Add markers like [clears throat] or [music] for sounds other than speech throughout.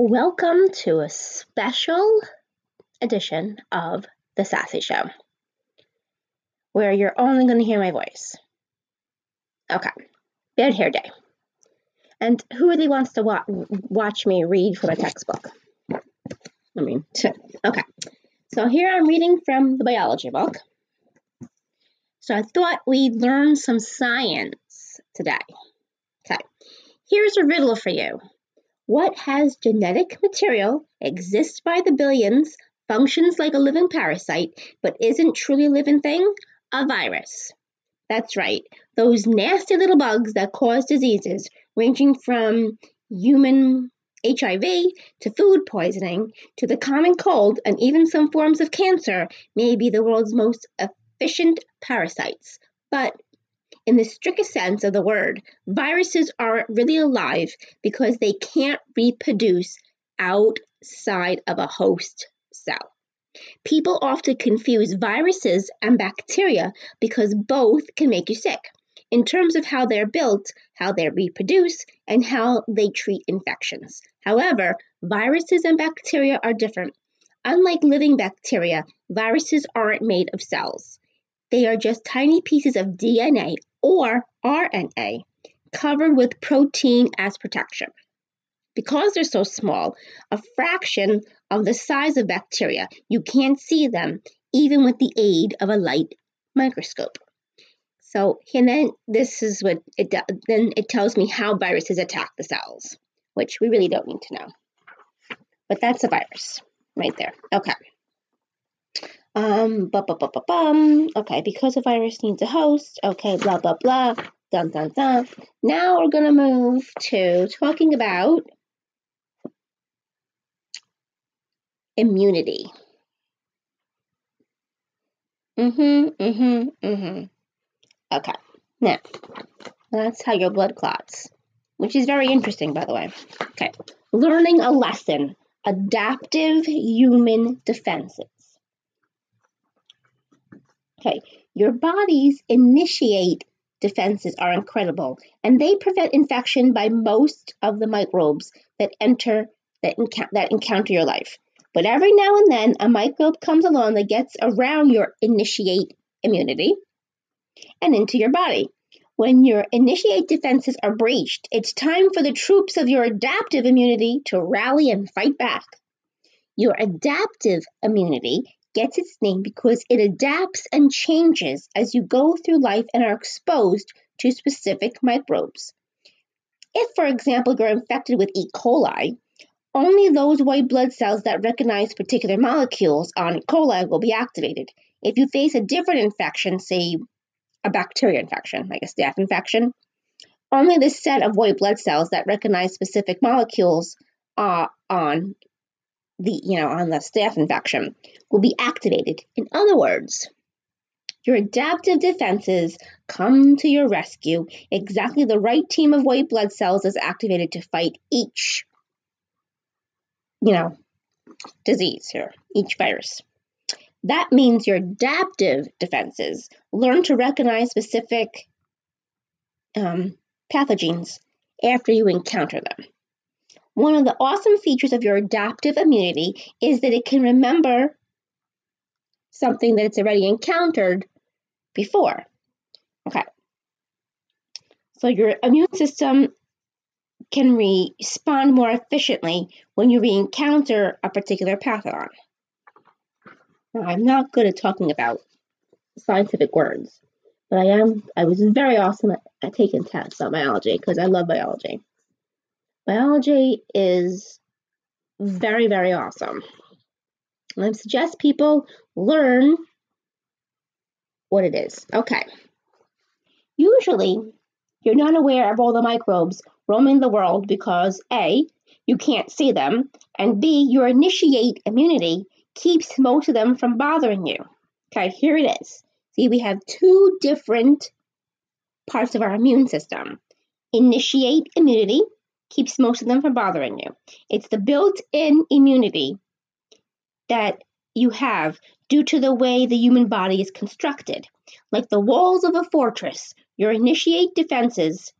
Welcome to a special edition of The Sassy Show, where you're only going to hear my voice. Okay, bad hair day. And who really wants to wa- watch me read from a textbook? I mean, [laughs] okay. So here I'm reading from the biology book. So I thought we'd learn some science today. Okay, here's a riddle for you. What has genetic material, exists by the billions, functions like a living parasite, but isn't truly a living thing? A virus. That's right, those nasty little bugs that cause diseases ranging from human HIV to food poisoning to the common cold and even some forms of cancer may be the world's most efficient parasites. But in the strictest sense of the word, viruses aren't really alive because they can't reproduce outside of a host cell. People often confuse viruses and bacteria because both can make you sick in terms of how they're built, how they reproduce, and how they treat infections. However, viruses and bacteria are different. Unlike living bacteria, viruses aren't made of cells. They are just tiny pieces of DNA or RNA covered with protein as protection. Because they're so small, a fraction of the size of bacteria, you can't see them even with the aid of a light microscope. So, and then this is what it then it tells me how viruses attack the cells, which we really don't need to know. But that's a virus right there. Okay. Um, bu- bu- bu- bu- bum. Okay, because a virus needs a host. Okay, blah, blah, blah. Dun, dun, dun. Now we're going to move to talking about immunity. Mm-hmm, mm-hmm, mm-hmm. Okay, now, that's how your blood clots, which is very interesting, by the way. Okay, learning a lesson, adaptive human defenses. Okay, your body's initiate defenses are incredible, and they prevent infection by most of the microbes that enter that, that encounter your life. But every now and then, a microbe comes along that gets around your initiate immunity and into your body. When your initiate defenses are breached, it's time for the troops of your adaptive immunity to rally and fight back. Your adaptive immunity gets its name because it adapts and changes as you go through life and are exposed to specific microbes. If, for example, you're infected with E. coli, only those white blood cells that recognize particular molecules on E. coli will be activated. If you face a different infection, say a bacteria infection, like a staph infection, only the set of white blood cells that recognize specific molecules uh, on the you know on the staph infection will be activated. In other words, your adaptive defenses come to your rescue. Exactly the right team of white blood cells is activated to fight each you know disease here, each virus. That means your adaptive defenses learn to recognize specific um, pathogens after you encounter them. One of the awesome features of your adaptive immunity is that it can remember something that it's already encountered before. Okay. So your immune system can respond more efficiently when you re-encounter a particular pathogen. Now, I'm not good at talking about scientific words, but I am. I was very awesome at, at taking tests on biology because I love biology. Biology is very, very awesome. I suggest people learn what it is. Okay. Usually, you're not aware of all the microbes roaming the world because A, you can't see them, and B, your initiate immunity keeps most of them from bothering you. Okay, here it is. See, we have two different parts of our immune system. Initiate immunity keeps most of them from bothering you. It's the built in immunity that you have due to the way the human body is constructed. Like the walls of a fortress, your initiate defenses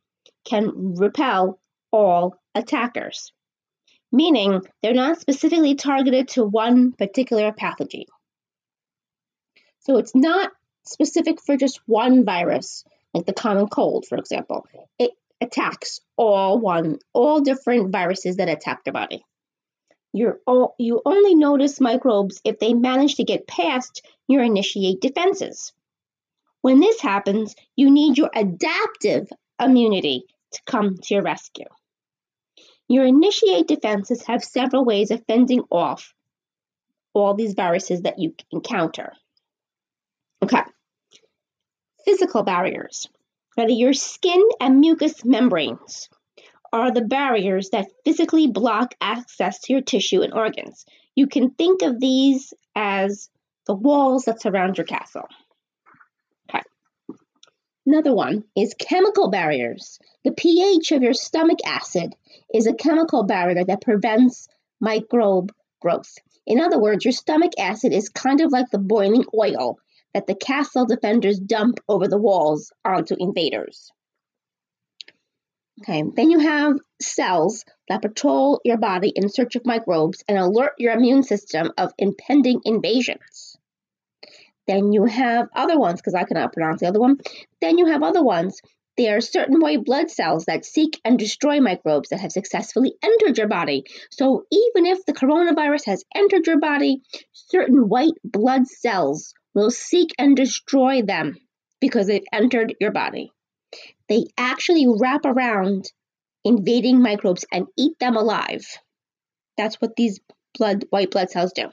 can repel all attackers. meaning they're not specifically targeted to one particular pathogen. So it's not specific for just one virus, like the common cold, for example. It attacks all one, all different viruses that attack the body. You're all, you only notice microbes if they manage to get past your initiate defenses. When this happens, you need your adaptive immunity to come to your rescue. Your initiate defenses have several ways of fending off all these viruses that you encounter. Okay. Physical barriers. Whether your skin and mucous membranes are the barriers that physically block access to your tissue and organs. You can think of these as the walls that surround your castle. Okay. Another one is chemical barriers. The pH of your stomach acid is a chemical barrier that prevents microbe growth. In other words, your stomach acid is kind of like the boiling oil that the castle defenders dump over the walls onto invaders. Okay, then you have cells that patrol your body in search of microbes and alert your immune system of impending invasions. Then you have other ones, because I cannot pronounce the other one. Then you have other ones. There are certain white blood cells that seek and destroy microbes that have successfully entered your body. So even if the coronavirus has entered your body, certain white blood cells will seek and destroy them because they've entered your body. They actually wrap around invading microbes and eat them alive. That's what these blood white blood cells do.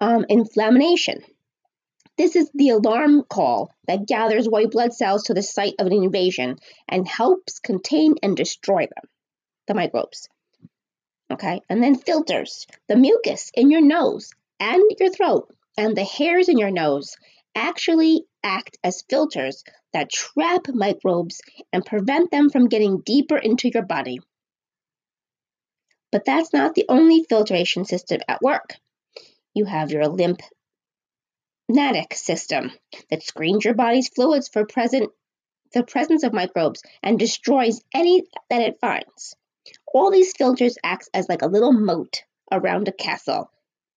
Um, inflammation. This is the alarm call that gathers white blood cells to the site of an invasion and helps contain and destroy them, the microbes. Okay, and then filters. The mucus in your nose and your throat and the hairs in your nose actually act as filters that trap microbes and prevent them from getting deeper into your body. But that's not the only filtration system at work. You have your lymphatic system that screens your body's fluids for present, the presence of microbes and destroys any that it finds. All these filters act as like a little moat around a castle,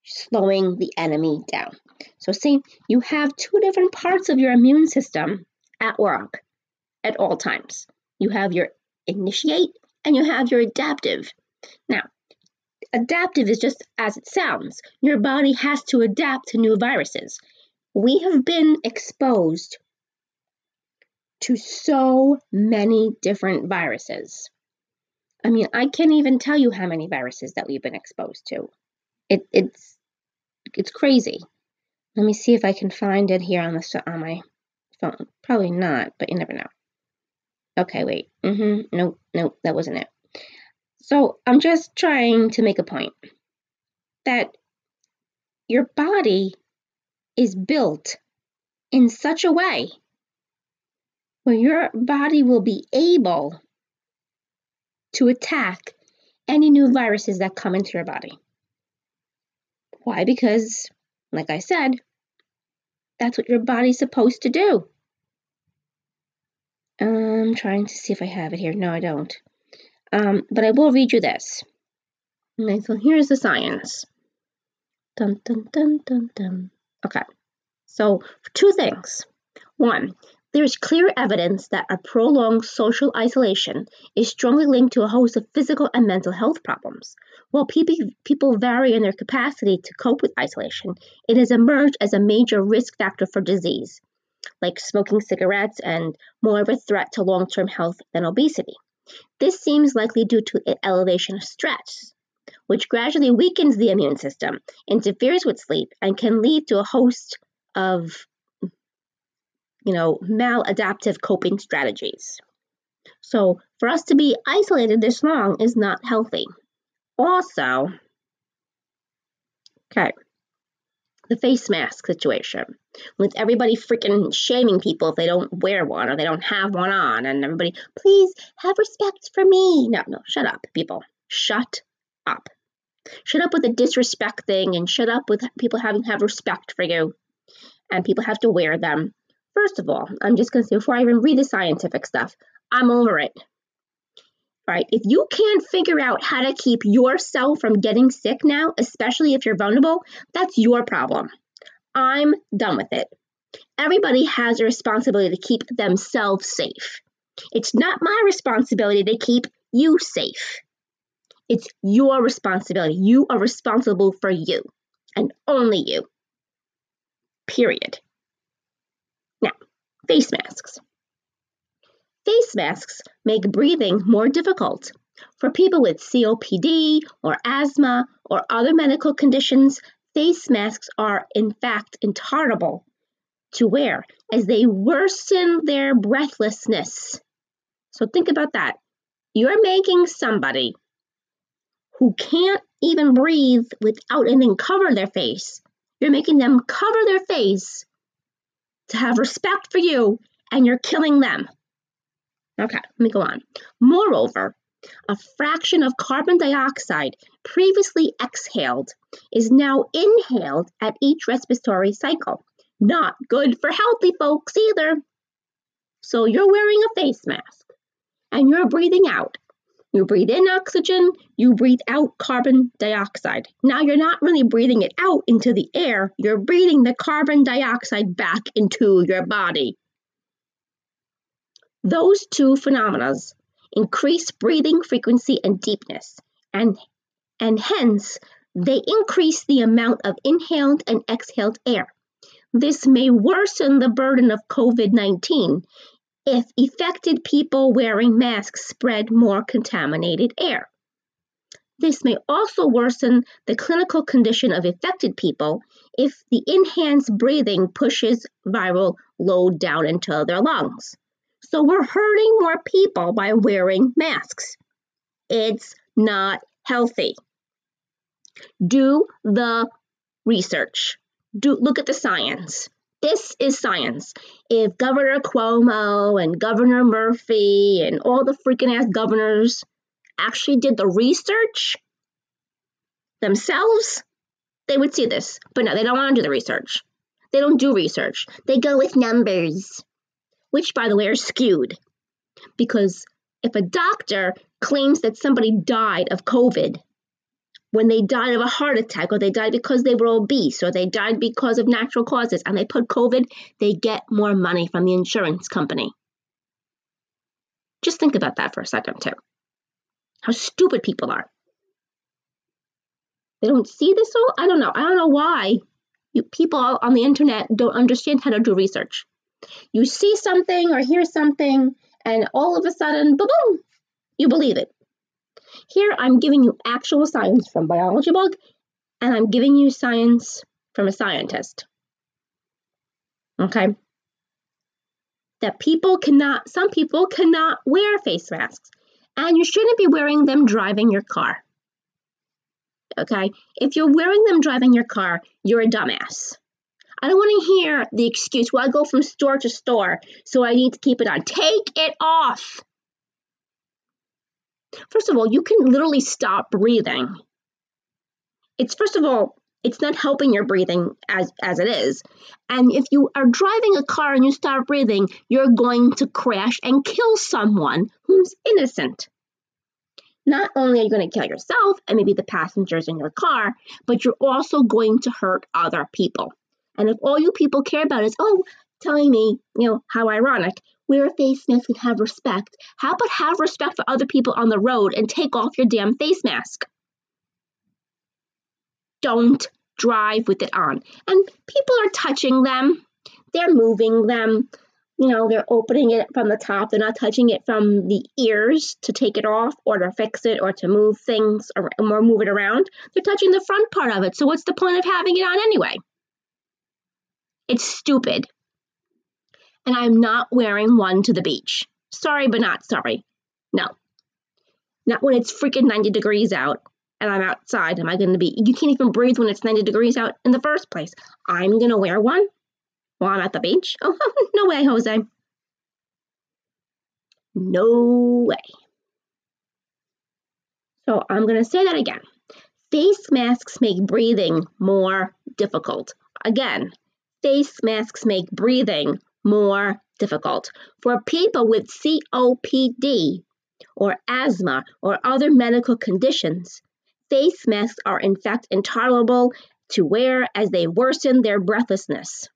slowing the enemy down. So, see, you have two different parts of your immune system at work at all times. You have your initiate and you have your adaptive. Now, adaptive is just as it sounds. Your body has to adapt to new viruses. We have been exposed to so many different viruses. I mean, I can't even tell you how many viruses that we've been exposed to. It, it's it's crazy. Let me see if I can find it here on the on my phone. Probably not, but you never know. Okay, wait. Mm-hmm. Nope, nope, that wasn't it. So I'm just trying to make a point that your body is built in such a way where your body will be able to attack any new viruses that come into your body. Why? Because, like I said, that's what your body's supposed to do. I'm trying to see if I have it here. No, I don't. Um, but I will read you this. Okay, so here's the science. Dun, dun, dun, dun, dun. Okay, so two things. One, there is clear evidence that a prolonged social isolation is strongly linked to a host of physical and mental health problems. While people, vary in their capacity to cope with isolation, it has emerged as a major risk factor for disease, like smoking cigarettes and more of a threat to long term health than obesity. This seems likely due to an elevation of stress, which gradually weakens the immune system, interferes with sleep, and can lead to a host of you know, maladaptive coping strategies. So, for us to be isolated this long is not healthy. Also, okay, the face mask situation with everybody freaking shaming people if they don't wear one or they don't have one on, and everybody, please have respect for me. No, no, shut up, people. Shut up. Shut up with the disrespect thing and shut up with people having to have respect for you and people have to wear them First of all, I'm just going to say before I even read the scientific stuff, I'm over it. right? If you can't figure out how to keep yourself from getting sick now, especially if you're vulnerable, that's your problem. I'm done with it. Everybody has a responsibility to keep themselves safe. It's not my responsibility to keep you safe. It's your responsibility. You are responsible for you and only you. Period. Face masks. Face masks make breathing more difficult. For people with COPD or asthma or other medical conditions, face masks are in fact intolerable to wear as they worsen their breathlessness. So think about that. You're making somebody who can't even breathe without anything cover their face. You're making them cover their face to have respect for you, and you're killing them. Okay, let me go on. Moreover, a fraction of carbon dioxide previously exhaled is now inhaled at each respiratory cycle. Not good for healthy folks either. So you're wearing a face mask and you're breathing out. You breathe in oxygen, you breathe out carbon dioxide. Now you're not really breathing it out into the air, you're breathing the carbon dioxide back into your body. Those two phenomena increase breathing frequency and deepness, and, and hence they increase the amount of inhaled and exhaled air. This may worsen the burden of COVID 19 if affected people wearing masks spread more contaminated air. This may also worsen the clinical condition of affected people if the enhanced breathing pushes viral load down into their lungs. So we're hurting more people by wearing masks. It's not healthy. Do the research. Do look at the science. This is science. If Governor Cuomo and Governor Murphy and all the freaking ass governors actually did the research themselves, they would see this. But no, they don't want to do the research. They don't do research. They go with numbers which, by the way, are skewed. Because if a doctor claims that somebody died of COVID when they died of a heart attack, or they died because they were obese, or they died because of natural causes, and they put COVID, they get more money from the insurance company. Just think about that for a second, too. How stupid people are. They don't see this all? I don't know. I don't know why you, people on the internet don't understand how to do research. You see something or hear something, and all of a sudden, boom, boom, you believe it. Here, I'm giving you actual science from Biology Book, and I'm giving you science from a scientist. Okay? That people cannot, some people cannot wear face masks, and you shouldn't be wearing them driving your car. Okay? If you're wearing them driving your car, you're a dumbass. I don't want to hear the excuse, well, I go from store to store, so I need to keep it on. Take it off. First of all, you can literally stop breathing. It's first of all, it's not helping your breathing as as it is. And if you are driving a car and you start breathing, you're going to crash and kill someone who's innocent. Not only are you going to kill yourself and maybe the passengers in your car, but you're also going to hurt other people. And if all you people care about is, oh, telling me, you know, how ironic, wear a face mask and have respect, how about have respect for other people on the road and take off your damn face mask? Don't drive with it on. And people are touching them, they're moving them. You know, they're opening it from the top. They're not touching it from the ears to take it off or to fix it or to move things or, or move it around. They're touching the front part of it. So, what's the point of having it on anyway? It's stupid. And I'm not wearing one to the beach. Sorry, but not sorry. No. Not when it's freaking 90 degrees out and I'm outside. Am I going to be? You can't even breathe when it's 90 degrees out in the first place. I'm going to wear one while I'm at the beach? [laughs] Oh, no way, Jose. No way. So I'm going to say that again. Face masks make breathing more difficult. Again, face masks make breathing more difficult. For people with COPD, or asthma or other medical conditions, face masks are in fact intolerable to wear as they worsen their breathlessness.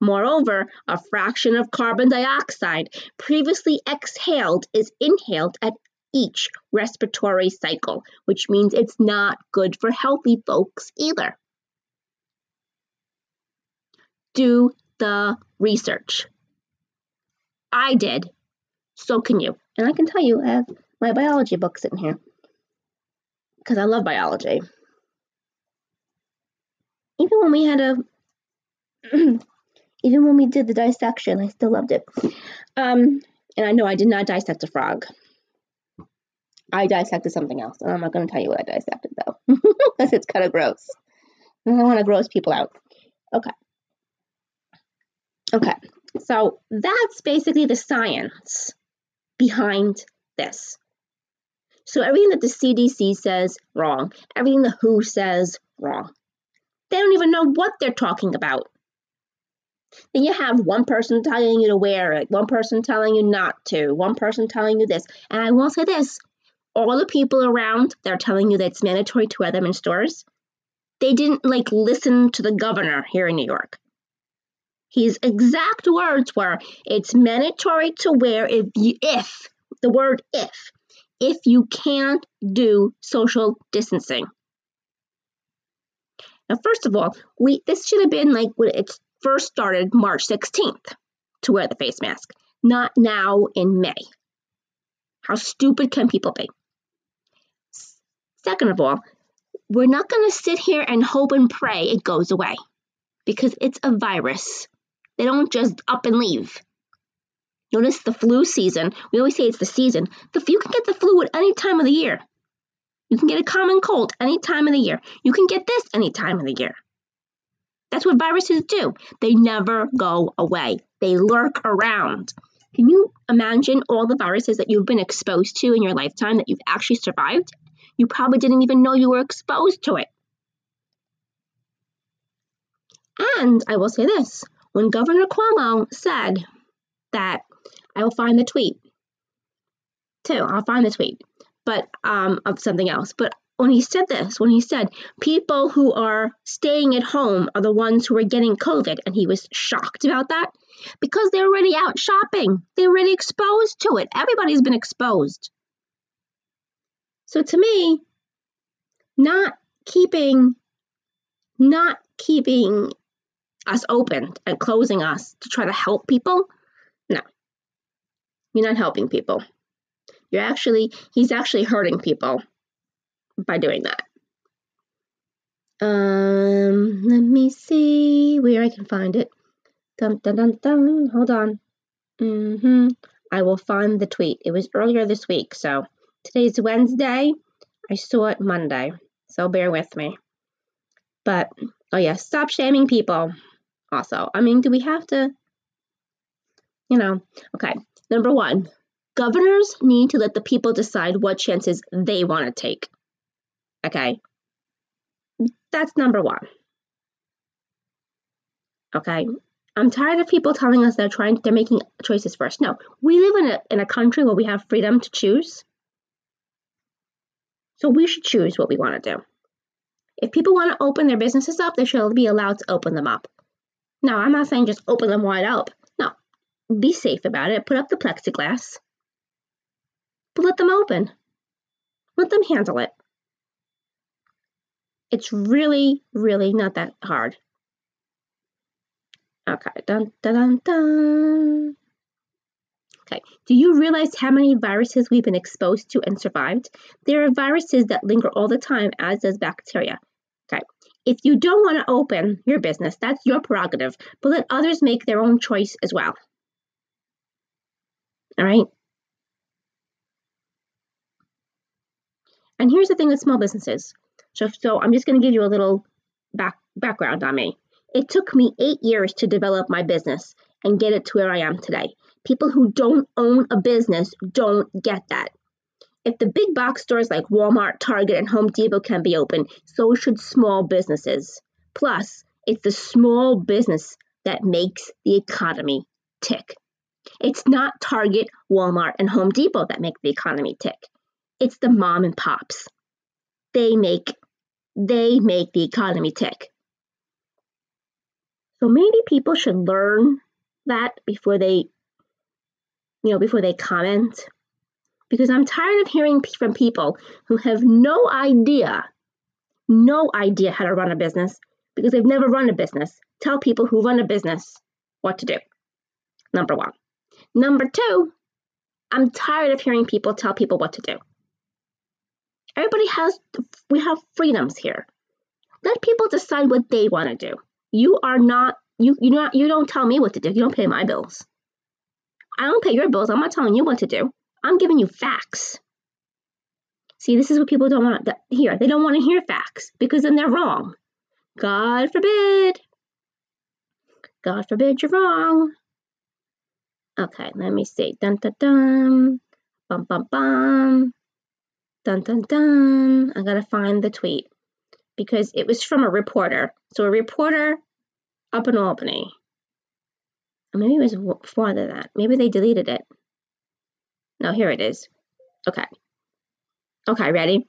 Moreover, a fraction of carbon dioxide previously exhaled is inhaled at each respiratory cycle, which means it's not good for healthy folks either. Do the research. I did. So can you. And I can tell you, I have my biology book sitting here because I love biology. Even when we had a, [clears throat] even when we did the dissection, I still loved it. Um, and I know I did not dissect a frog. I dissected something else, and I'm not going to tell you what I dissected though, [laughs] because it's kind of gross. I don't want to gross people out. Okay. Okay. So that's basically the science behind this. So everything that the CDC says, wrong. Everything the WHO says, wrong. They don't even know what they're talking about. Then you have one person telling you to wear it, one person telling you not to, one person telling you this. And I will say this all the people around that are telling you that it's mandatory to wear them in stores, they didn't like listen to the governor here in New York. His exact words were, "It's mandatory to wear if you, if the word if if you can't do social distancing." Now, first of all, we this should have been like when it first started, March 16th, to wear the face mask, not now in May. How stupid can people be? Second of all, we're not going to sit here and hope and pray it goes away because it's a virus. They don't just up and leave. Notice the flu season. We always say it's the season. The you can get the flu at any time of the year. You can get a common cold any time of the year. You can get this any time of the year. That's what viruses do. They never go away. They lurk around. Can you imagine all the viruses that you've been exposed to in your lifetime that you've actually survived? You probably didn't even know you were exposed to it. And I will say this when Governor Cuomo said that I will find the tweet too, I'll find the tweet, but um, of something else. But when he said this, when he said people who are staying at home are the ones who are getting COVID, and he was shocked about that because they're already out shopping, they're already exposed to it. Everybody's been exposed. So to me, not keeping, not keeping us open and closing us to try to help people, no. You're not helping people. You're actually, he's actually hurting people by doing that. Um, let me see where I can find it. Dun dun dun dun. Hold on. Mm-hmm. I will find the tweet. It was earlier this week, so today's Wednesday. I saw it Monday, so bear with me. But oh yeah, stop shaming people also. I mean, do we have to, you know, okay. Number one, governors need to let the people decide what chances they want to take. Okay. That's number one. Okay. I'm tired of people telling us they're trying, they're making choices first. No, we live in a, in a country where we have freedom to choose. So we should choose what we want to do. If people want to open their businesses up, they should be allowed to open them up. No, I'm not saying just open them wide up. No, be safe about it. Put up the plexiglass, but let them open. Let them handle it. It's really, really not that hard. Okay, dun dun dun dun. Okay, do you realize how many viruses we've been exposed to and survived? There are viruses that linger all the time, as does bacteria. If you don't want to open your business, that's your prerogative, but let others make their own choice as well. All right? And here's the thing with small businesses. So, so I'm just going to give you a little back, background on me. It took me eight years to develop my business and get it to where I am today. People who don't own a business don't get that. If the big box stores like Walmart, Target, and Home Depot can be open, so should small businesses. Plus, it's the small business that makes the economy tick. It's not Target, Walmart, and Home Depot that make the economy tick. It's the mom and pops. They make they make the economy tick. So maybe people should learn that before they you know, before they comment because I'm tired of hearing from people who have no idea no idea how to run a business because they've never run a business. Tell people who run a business what to do. Number 1. Number 2, I'm tired of hearing people tell people what to do. Everybody has, we have freedoms here. Let people decide what they want to do. You are not, you, you not, you don't tell me what to do. You don't pay my bills. I don't pay your bills. I'm not telling you what to do. I'm giving you facts. See, this is what people don't want to hear. They don't want to hear facts because then they're wrong. God forbid. God forbid you're wrong. Okay, let me see. Dun dun dun. Bum bum bum. Dun dun dun. I gotta find the tweet because it was from a reporter. So a reporter up in Albany. maybe it was before that. Maybe they deleted it. No, here it is. Okay. Okay, ready?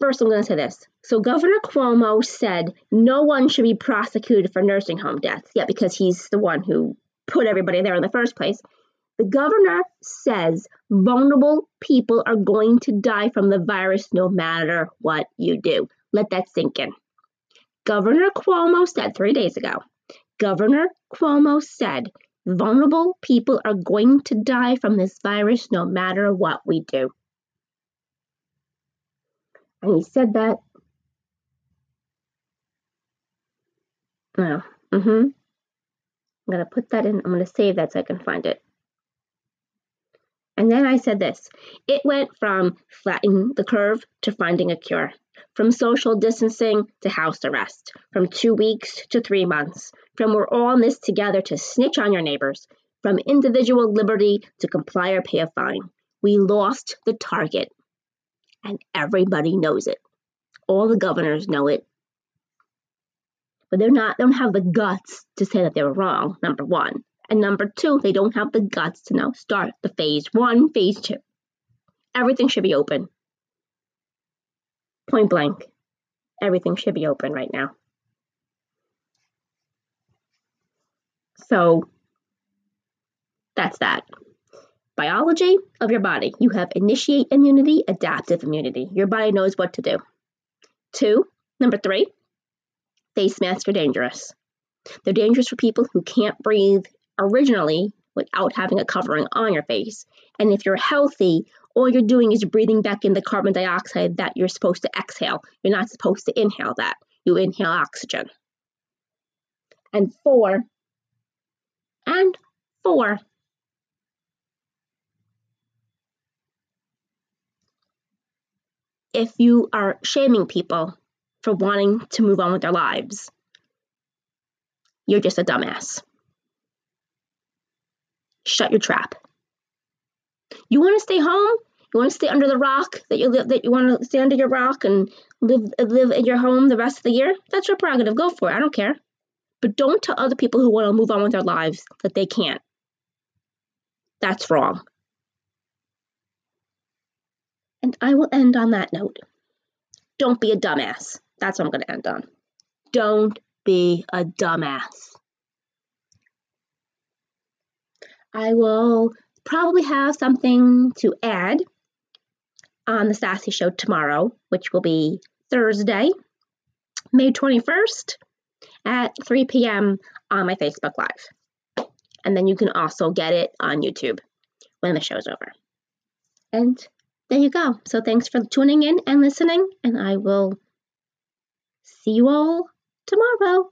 First, I'm going to say this. So, Governor Cuomo said no one should be prosecuted for nursing home deaths. Yeah, because he's the one who put everybody there in the first place. The governor says vulnerable people are going to die from the virus no matter what you do. Let that sink in. Governor Cuomo said three days ago, Governor Cuomo said vulnerable people are going to die from this virus no matter what we do. And he said that. Oh, mm hmm. I'm going to put that in. I'm going to save that so I can find it. And then I said this it went from flattening the curve to finding a cure, from social distancing to house arrest, from two weeks to three months, from we're all in this together to snitch on your neighbors, from individual liberty to comply or pay a fine. We lost the target, and everybody knows it. All the governors know it, but they're not they don't have the guts to say that they were wrong number one and number two they don't have the guts to now start the phase one phase two. Everything should be open. Point blank. Everything should be open right now. So that's that. Biology of your body. You have initiate immunity adaptive immunity. Your body knows what to do. Two number three face masks are dangerous. They're dangerous for people who can't breathe originally without having a covering on your face. And if you're healthy, all you're doing is breathing back in the carbon dioxide that you're supposed to exhale. You're not supposed to inhale that. You inhale oxygen. And four, and four, if you are shaming people for wanting to move on with their lives. You're just a dumbass. Shut your trap. You want to stay home? You want to stay under the rock that you live that you want to stay under your rock and live live in your home the rest of the year? That's your prerogative. Go for it. I don't care. But don't tell other people who want to move on with their lives that they can't. That's wrong. And I will end on that note. Don't be a dumbass. That's what I'm going to end on. Don't be a dumbass. I will probably have something to add on the Sassy Show tomorrow, which will be Thursday, May 21st at 3 p.m. on my Facebook Live. And then you can also get it on YouTube when the show's over. And there you go. So thanks for tuning in and listening, and I will See you all tomorrow.